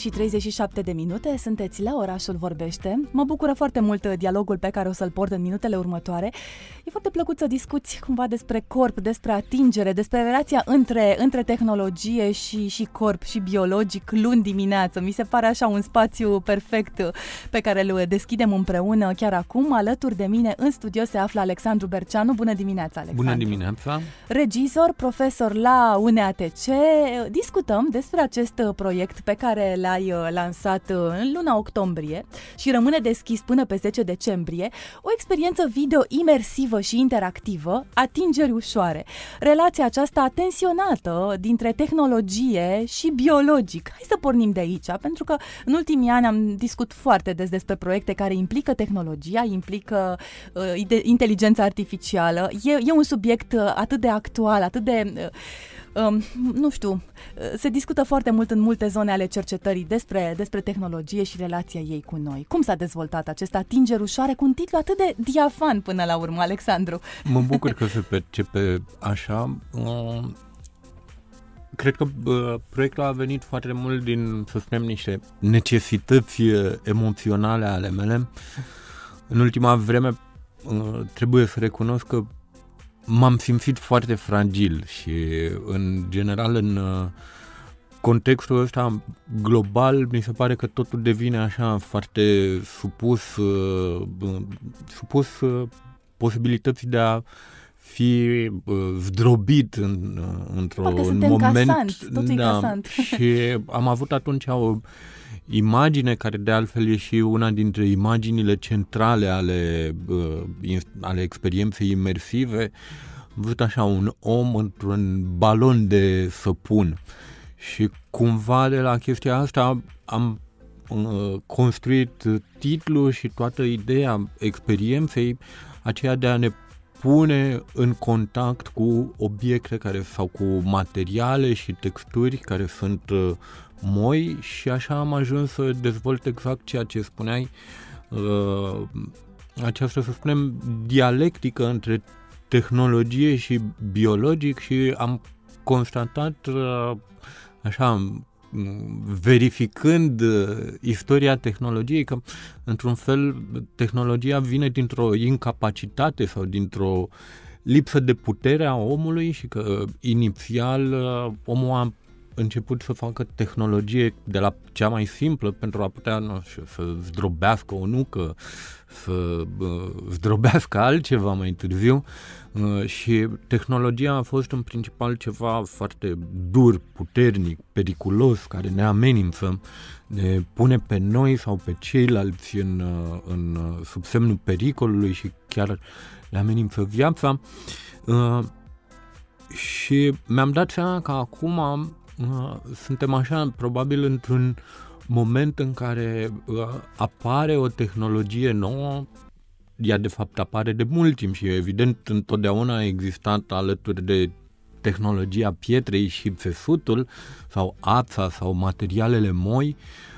și 37 de minute, sunteți la Orașul Vorbește. Mă bucură foarte mult uh, dialogul pe care o să-l port în minutele următoare. E foarte plăcut să discuți cumva despre corp, despre atingere, despre relația între, între tehnologie și, și corp și biologic luni dimineață. Mi se pare așa un spațiu perfect uh, pe care îl deschidem împreună chiar acum. Alături de mine în studio se află Alexandru Berceanu. Bună dimineața, Alexandru! Bună dimineața! Regizor, profesor la UNEATC. Discutăm despre acest uh, proiect pe care l-ai uh, lansat uh, în luna octombrie și rămâne deschis până pe 10 decembrie, o experiență video imersivă și interactivă, atingeri ușoare. Relația aceasta tensionată dintre tehnologie și biologic. Hai să pornim de aici, pentru că în ultimii ani am discut foarte des despre proiecte care implică tehnologia, implică uh, inteligența artificială. E, e un subiect uh, atât de actual, atât de... Uh, um, nu știu, se discută foarte mult în multe zone ale cercetării despre, despre tehnologie și relația ei cu noi. Cum s-a dezvoltat acest atingere ușoare cu un titlu atât de diafan până la urmă, Alexandru? Mă bucur că se percepe așa. Um, cred că uh, proiectul a venit foarte mult din, să spunem, niște necesități uh, emoționale ale mele. În ultima vreme uh, trebuie să recunosc că m-am simțit foarte fragil și în general în uh, contextul ăsta global mi se pare că totul devine așa foarte supus uh, supus uh, posibilității de a fi zdrobit în, într-un moment casant, da, casant. și am avut atunci o imagine care de altfel e și una dintre imaginile centrale ale, uh, ale experienței imersive, văzut așa un om într-un balon de săpun. Și cumva de la chestia asta am uh, construit titlul și toată ideea experienței aceea de a ne pune în contact cu obiecte care sau cu materiale și texturi care sunt uh, moi și așa am ajuns să dezvolt exact ceea ce spuneai, uh, această, să spunem, dialectică între tehnologie și biologic și am constatat, uh, așa, verificând uh, istoria tehnologiei, că, într-un fel, tehnologia vine dintr-o incapacitate sau dintr-o lipsă de putere a omului și că, inițial, uh, omul a început să facă tehnologie de la cea mai simplă pentru a putea, nu știu, să zdrobească o nucă, să uh, zdrobească altceva mai târziu uh, și tehnologia a fost în principal ceva foarte dur, puternic, periculos, care ne amenință, ne pune pe noi sau pe ceilalți în, uh, în sub semnul pericolului și chiar le amenință viața. Uh, și mi-am dat seama că acum suntem așa, probabil într-un moment în care uh, apare o tehnologie nouă, ea de fapt apare de mult timp și evident întotdeauna a existat alături de tehnologia pietrei și țesutul sau ața sau materialele moi, Uh,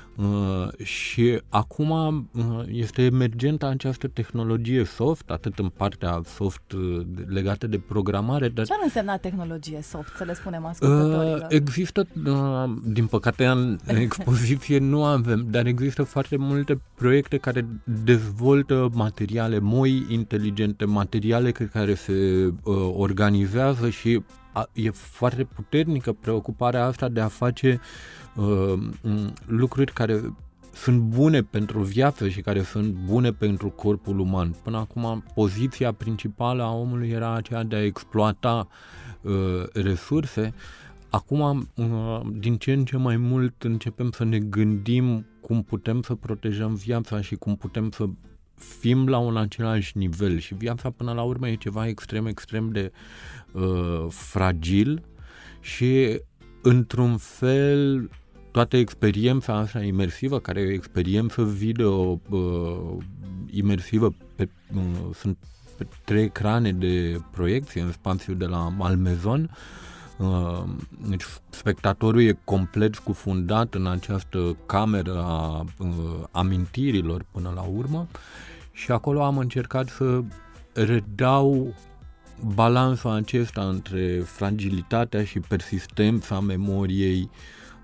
și acum uh, este emergentă această tehnologie soft, atât în partea soft uh, legată de programare. Dar, Ce ar însemna tehnologie soft, să le spunem ascultătorilor? Uh, există, uh, din păcate în expoziție nu avem, dar există foarte multe proiecte care dezvoltă materiale moi inteligente, materiale care se uh, organizează și a, e foarte puternică preocuparea asta de a face uh, lucruri care sunt bune pentru viață și care sunt bune pentru corpul uman. Până acum, poziția principală a omului era aceea de a exploata uh, resurse. Acum, uh, din ce în ce mai mult, începem să ne gândim cum putem să protejăm viața și cum putem să fim la un același nivel și viața până la urmă e ceva extrem, extrem de uh, fragil și într-un fel toată experiența asta imersivă, care e o experiență video uh, imersivă, pe, uh, sunt pe trei ecrane de proiecție în spațiul de la Malmezon, Uh, deci spectatorul e complet cufundat în această cameră a uh, amintirilor până la urmă și acolo am încercat să redau balansul acesta între fragilitatea și persistența memoriei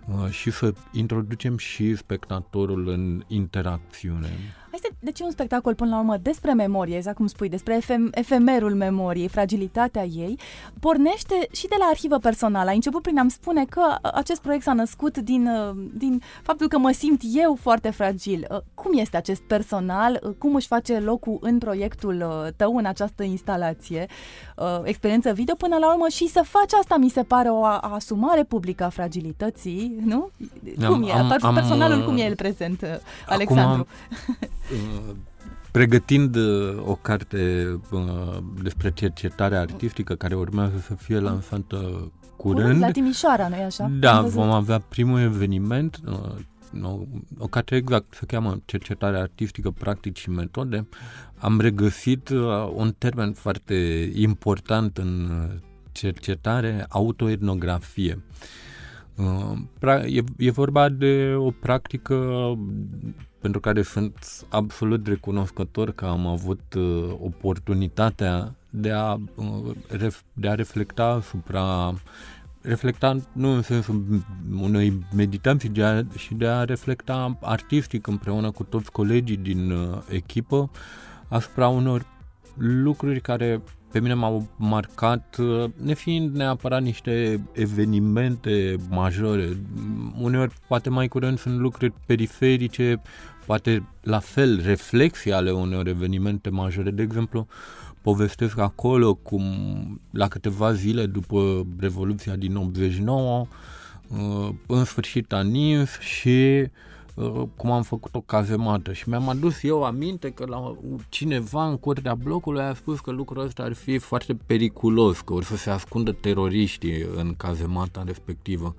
uh, și să introducem și spectatorul în interacțiune. Este deci un spectacol până la urmă despre memorie, exact cum spui, despre efem- efemerul memoriei, fragilitatea ei. Pornește și de la arhivă personală. Ai început prin a-mi spune că acest proiect s-a născut din, uh, din faptul că mă simt eu foarte fragil. Uh, cum este acest personal? Uh, cum își face locul în proiectul tău, în această instalație, experiență video, până la urmă și să faci asta mi se pare o asumare publică a fragilității, nu? Cum am, e? Am, Personalul am, cum e el prezent, Alexandru? Acum Uh, pregătind uh, o carte uh, despre cercetarea artistică care urmează să fie lansată curând. La Timișoara, nu-i așa? Da, vom avea primul eveniment, o, o carte exact se cheamă Cercetarea artistică, practici și metode. Am regăsit un termen foarte important în cercetare, autoetnografie. E, e vorba de o practică pentru care sunt absolut recunoscător că am avut uh, oportunitatea de a, uh, ref, de a reflecta asupra reflecta nu în sensul unei meditații, de a, și de a reflecta artistic împreună cu toți colegii din uh, echipă asupra unor lucruri care pe mine m-au marcat, uh, nefiind neapărat niște evenimente majore. Uneori, poate mai curând, sunt lucruri periferice, poate la fel reflexii ale unor evenimente majore. De exemplu, povestesc acolo cum la câteva zile după Revoluția din 89, uh, în sfârșit a nins și Uh, cum am făcut o cazemată și mi-am adus eu aminte că la cineva în curtea blocului a spus că lucrul ăsta ar fi foarte periculos, că or să se ascundă teroriștii în cazemata respectivă.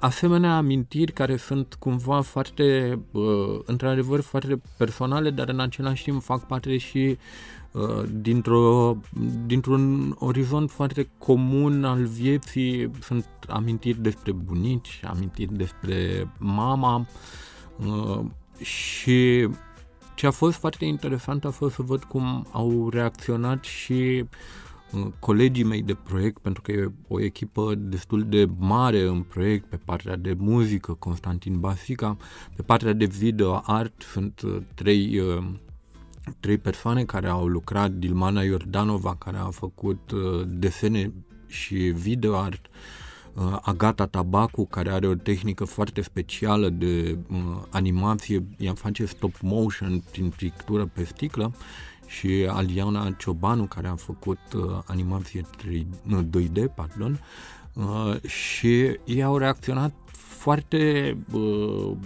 Uh, asemenea amintiri care sunt cumva foarte, uh, într-adevăr, foarte personale, dar în același timp fac parte și Uh, dintr-o, dintr-un orizont foarte comun al vieții. Sunt amintiri despre bunici, amintiri despre mama uh, și ce a fost foarte interesant a fost să văd cum au reacționat și uh, colegii mei de proiect, pentru că e o echipă destul de mare în proiect, pe partea de muzică, Constantin Basica, pe partea de video art sunt trei trei persoane care au lucrat, Dilmana Iordanova, care a făcut uh, desene și video art, uh, Agata Tabacu, care are o tehnică foarte specială de uh, animație, ea face stop motion prin pictură pe sticlă, și Aliana Ciobanu, care a făcut uh, animație 3, nu, 2D, pardon, uh, și ei au reacționat foarte uh,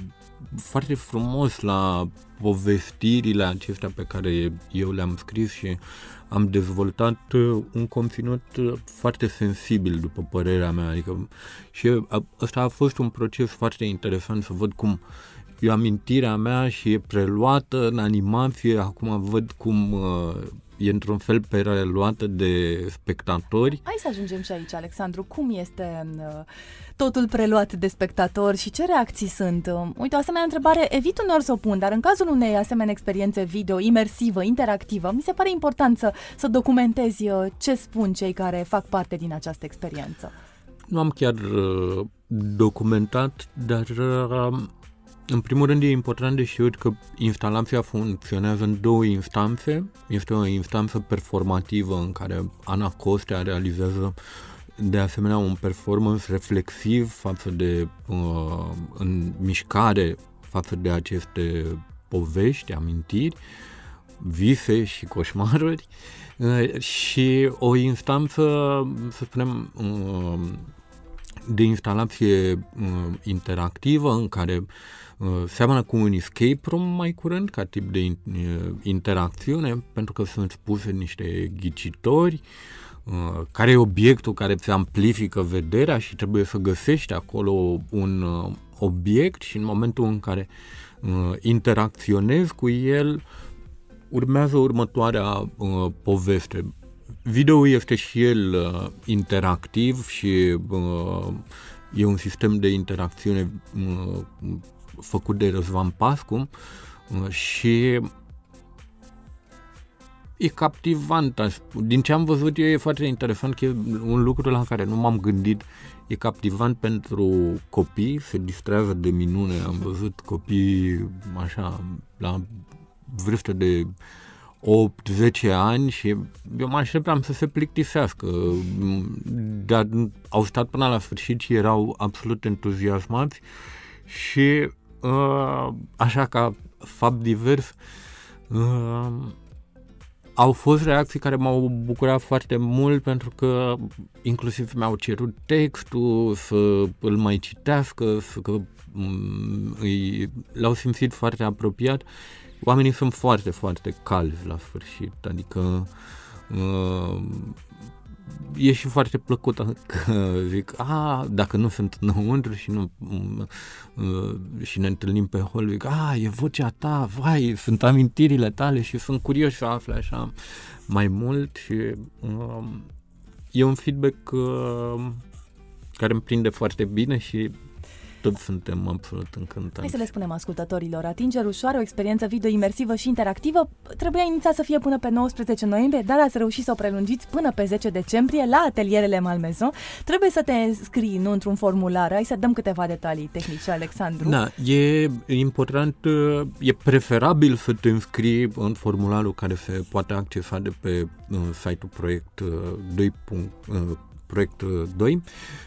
foarte frumos la povestirile acestea pe care eu le-am scris și am dezvoltat uh, un conținut uh, foarte sensibil, după părerea mea. Adică, și ăsta a fost un proces foarte interesant să văd cum e amintirea mea și e preluată în animație, acum văd cum uh, e într-un fel preluată de spectatori. Hai să ajungem și aici, Alexandru. Cum este uh, totul preluat de spectatori și ce reacții sunt? Uh, uite, o asemenea întrebare, evit uneori să o pun, dar în cazul unei asemenea experiențe video imersivă, interactivă, mi se pare important să, să documentezi uh, ce spun cei care fac parte din această experiență. Nu am chiar uh, documentat, dar uh, în primul rând e important de știut că instalația funcționează în două instanțe. Este o instanță performativă în care Ana Costea realizează de asemenea un performance reflexiv față de uh, în mișcare față de aceste povești, amintiri, vise și coșmaruri uh, și o instanță, să spunem, uh, de instalație uh, interactivă în care uh, Uh, seamănă cu un escape room mai curând ca tip de uh, interacțiune, pentru că sunt spuse niște ghicitori, uh, care e obiectul care ți amplifică vederea și trebuie să găsești acolo un obiect și în momentul în care interacționezi cu el, urmează următoarea poveste. video este și el uh, interactiv și uh, e un sistem de interacțiune uh, făcut de Răzvan Pascu uh, și e captivant. Din ce am văzut eu e foarte interesant că e un lucru la care nu m-am gândit. E captivant pentru copii, se distrează de minune. Am văzut copii așa la vârstă de 8-10 ani și eu mă așteptam să se plictisească, dar au stat până la sfârșit și erau absolut entuziasmați și uh, așa ca fapt divers uh, au fost reacții care m-au bucurat foarte mult pentru că inclusiv mi-au cerut textul să îl mai citească, să, că mm, îi, l-au simțit foarte apropiat. Oamenii sunt foarte, foarte calzi la sfârșit, adică uh, e și foarte plăcut că zic, a, dacă nu sunt înăuntru și, nu, uh, și ne întâlnim pe hol, zic, a, e vocea ta, vai, sunt amintirile tale și sunt curios să afle așa mai mult și uh, e un feedback uh, care îmi prinde foarte bine și toți suntem absolut încântați. Hai să le spunem ascultătorilor, atingeri ușoară, o experiență video imersivă și interactivă, trebuia inițiat să fie până pe 19 noiembrie, dar ați reușit să o prelungiți până pe 10 decembrie la atelierele Malmezon. Trebuie să te scrii, nu într-un formular, hai să dăm câteva detalii tehnice, Alexandru. Da, e important, e preferabil să te înscrii în formularul care se poate accesa de pe uh, site-ul proiect 2 proiect 2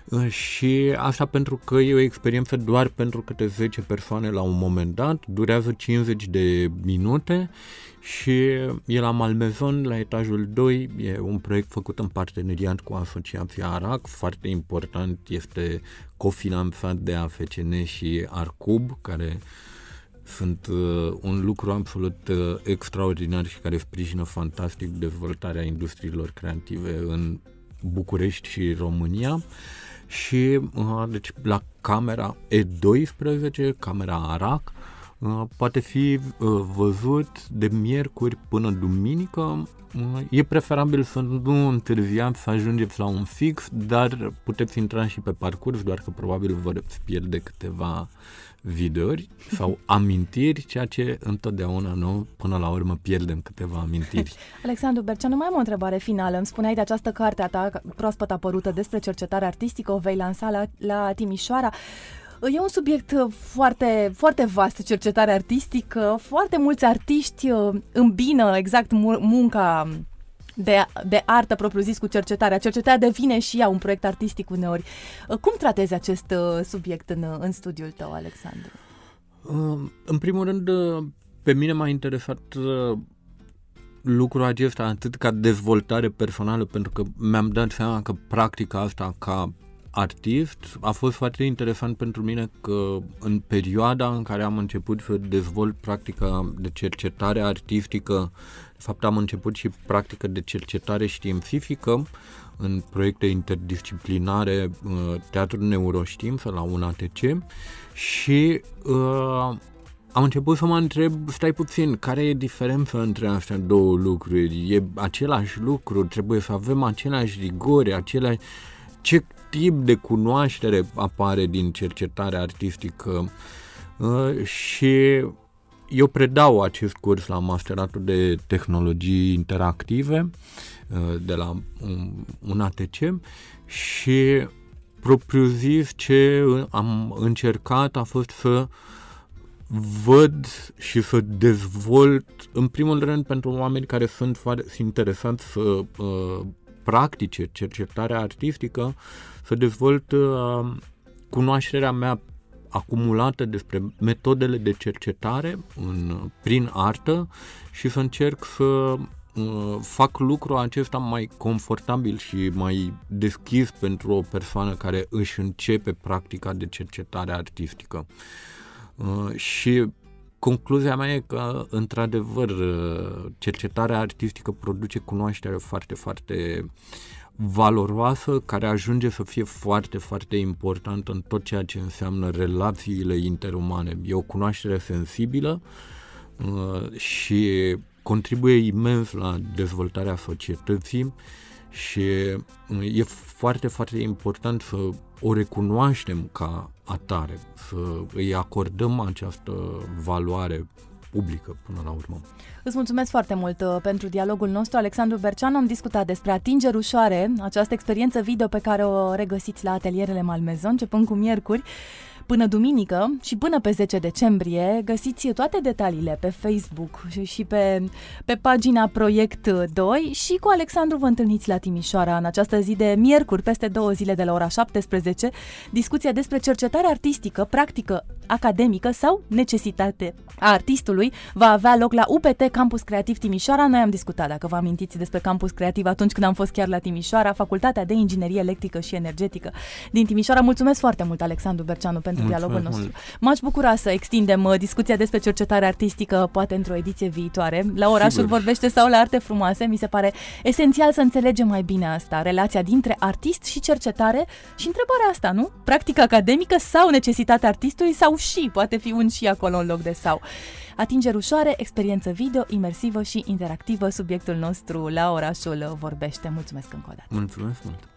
uh, și asta pentru că e o experiență doar pentru câte 10 persoane la un moment dat, durează 50 de minute și e la Malmezon, la etajul 2, e un proiect făcut în parteneriat cu Asociația ARAC, foarte important, este cofinanțat de AFCN și Arcub, care sunt uh, un lucru absolut uh, extraordinar și care sprijină fantastic dezvoltarea industriilor creative în București și România și uh, deci la camera E12, camera ARAC, uh, poate fi uh, văzut de miercuri până duminică. E preferabil să nu întârziați să ajungeți la un fix, dar puteți intra și pe parcurs, doar că probabil vă pierde câteva videouri sau amintiri, ceea ce întotdeauna nu, până la urmă, pierdem câteva amintiri. Alexandru Berceanu, mai am o întrebare finală. Îmi spuneai de această carte a ta proaspăt apărută despre cercetare artistică, o vei lansa la, la Timișoara. E un subiect foarte, foarte vast, cercetare artistică. Foarte mulți artiști uh, îmbină exact munca de, de artă propriu-zis cu cercetarea. Cercetarea devine și ea un proiect artistic uneori. Uh, cum tratezi acest uh, subiect în, în studiul tău, Alexandru? Um, în primul rând, uh, pe mine m-a interesat lucrul acesta atât ca dezvoltare personală, pentru că mi-am dat seama că practica asta ca artist a fost foarte interesant pentru mine că în perioada în care am început să dezvolt practica de cercetare artistică de fapt, am început și practică de cercetare științifică în proiecte interdisciplinare, uh, Teatrul Neuroștiință la UNATC și uh, am început să mă întreb, stai puțin, care e diferența între astea două lucruri? E același lucru? Trebuie să avem aceleași rigori, aceleași... Ce tip de cunoaștere apare din cercetarea artistică? Uh, și eu predau acest curs la Masteratul de Tehnologii Interactive uh, de la un ATC și propriu zis ce am încercat a fost să văd și să dezvolt, în primul rând pentru oameni care sunt foarte interesanți să uh, practice cercetarea artistică, să dezvolt uh, cunoașterea mea acumulată despre metodele de cercetare în, prin artă și să încerc să uh, fac lucrul acesta mai confortabil și mai deschis pentru o persoană care își începe practica de cercetare artistică. Uh, și concluzia mea e că, într-adevăr, uh, cercetarea artistică produce cunoaștere foarte, foarte valoroasă care ajunge să fie foarte, foarte importantă în tot ceea ce înseamnă relațiile interumane. E o cunoaștere sensibilă uh, și contribuie imens la dezvoltarea societății Și e foarte, foarte important să o recunoaștem ca atare, să îi acordăm această valoare publică până la urmă. Îți mulțumesc foarte mult uh, pentru dialogul nostru. Alexandru Berceanu, am discutat despre atingeri ușoare, această experiență video pe care o regăsiți la atelierele Malmezon, începând cu miercuri. Până duminică și până pe 10 decembrie găsiți toate detaliile pe Facebook și pe, pe pagina Proiect 2 și cu Alexandru vă întâlniți la Timișoara în această zi de miercuri, peste două zile de la ora 17, discuția despre cercetare artistică, practică academică sau necesitate a artistului va avea loc la UPT Campus Creativ Timișoara. Noi am discutat, dacă vă amintiți, despre Campus Creativ atunci când am fost chiar la Timișoara, Facultatea de Inginerie Electrică și Energetică din Timișoara. Mulțumesc foarte mult, Alexandru Berceanu, pentru pentru Mulțumesc dialogul nostru. M-aș bucura să extindem uh, discuția despre cercetare artistică, poate într-o ediție viitoare, la Orașul Sigur. Vorbește sau la Arte Frumoase. Mi se pare esențial să înțelegem mai bine asta, relația dintre artist și cercetare și întrebarea asta, nu? Practică academică sau necesitatea artistului sau și, poate fi un și acolo în loc de sau. Atingeri ușoare, experiență video, imersivă și interactivă, subiectul nostru la Orașul Vorbește. Mulțumesc încă o dată. Mulțumesc mult!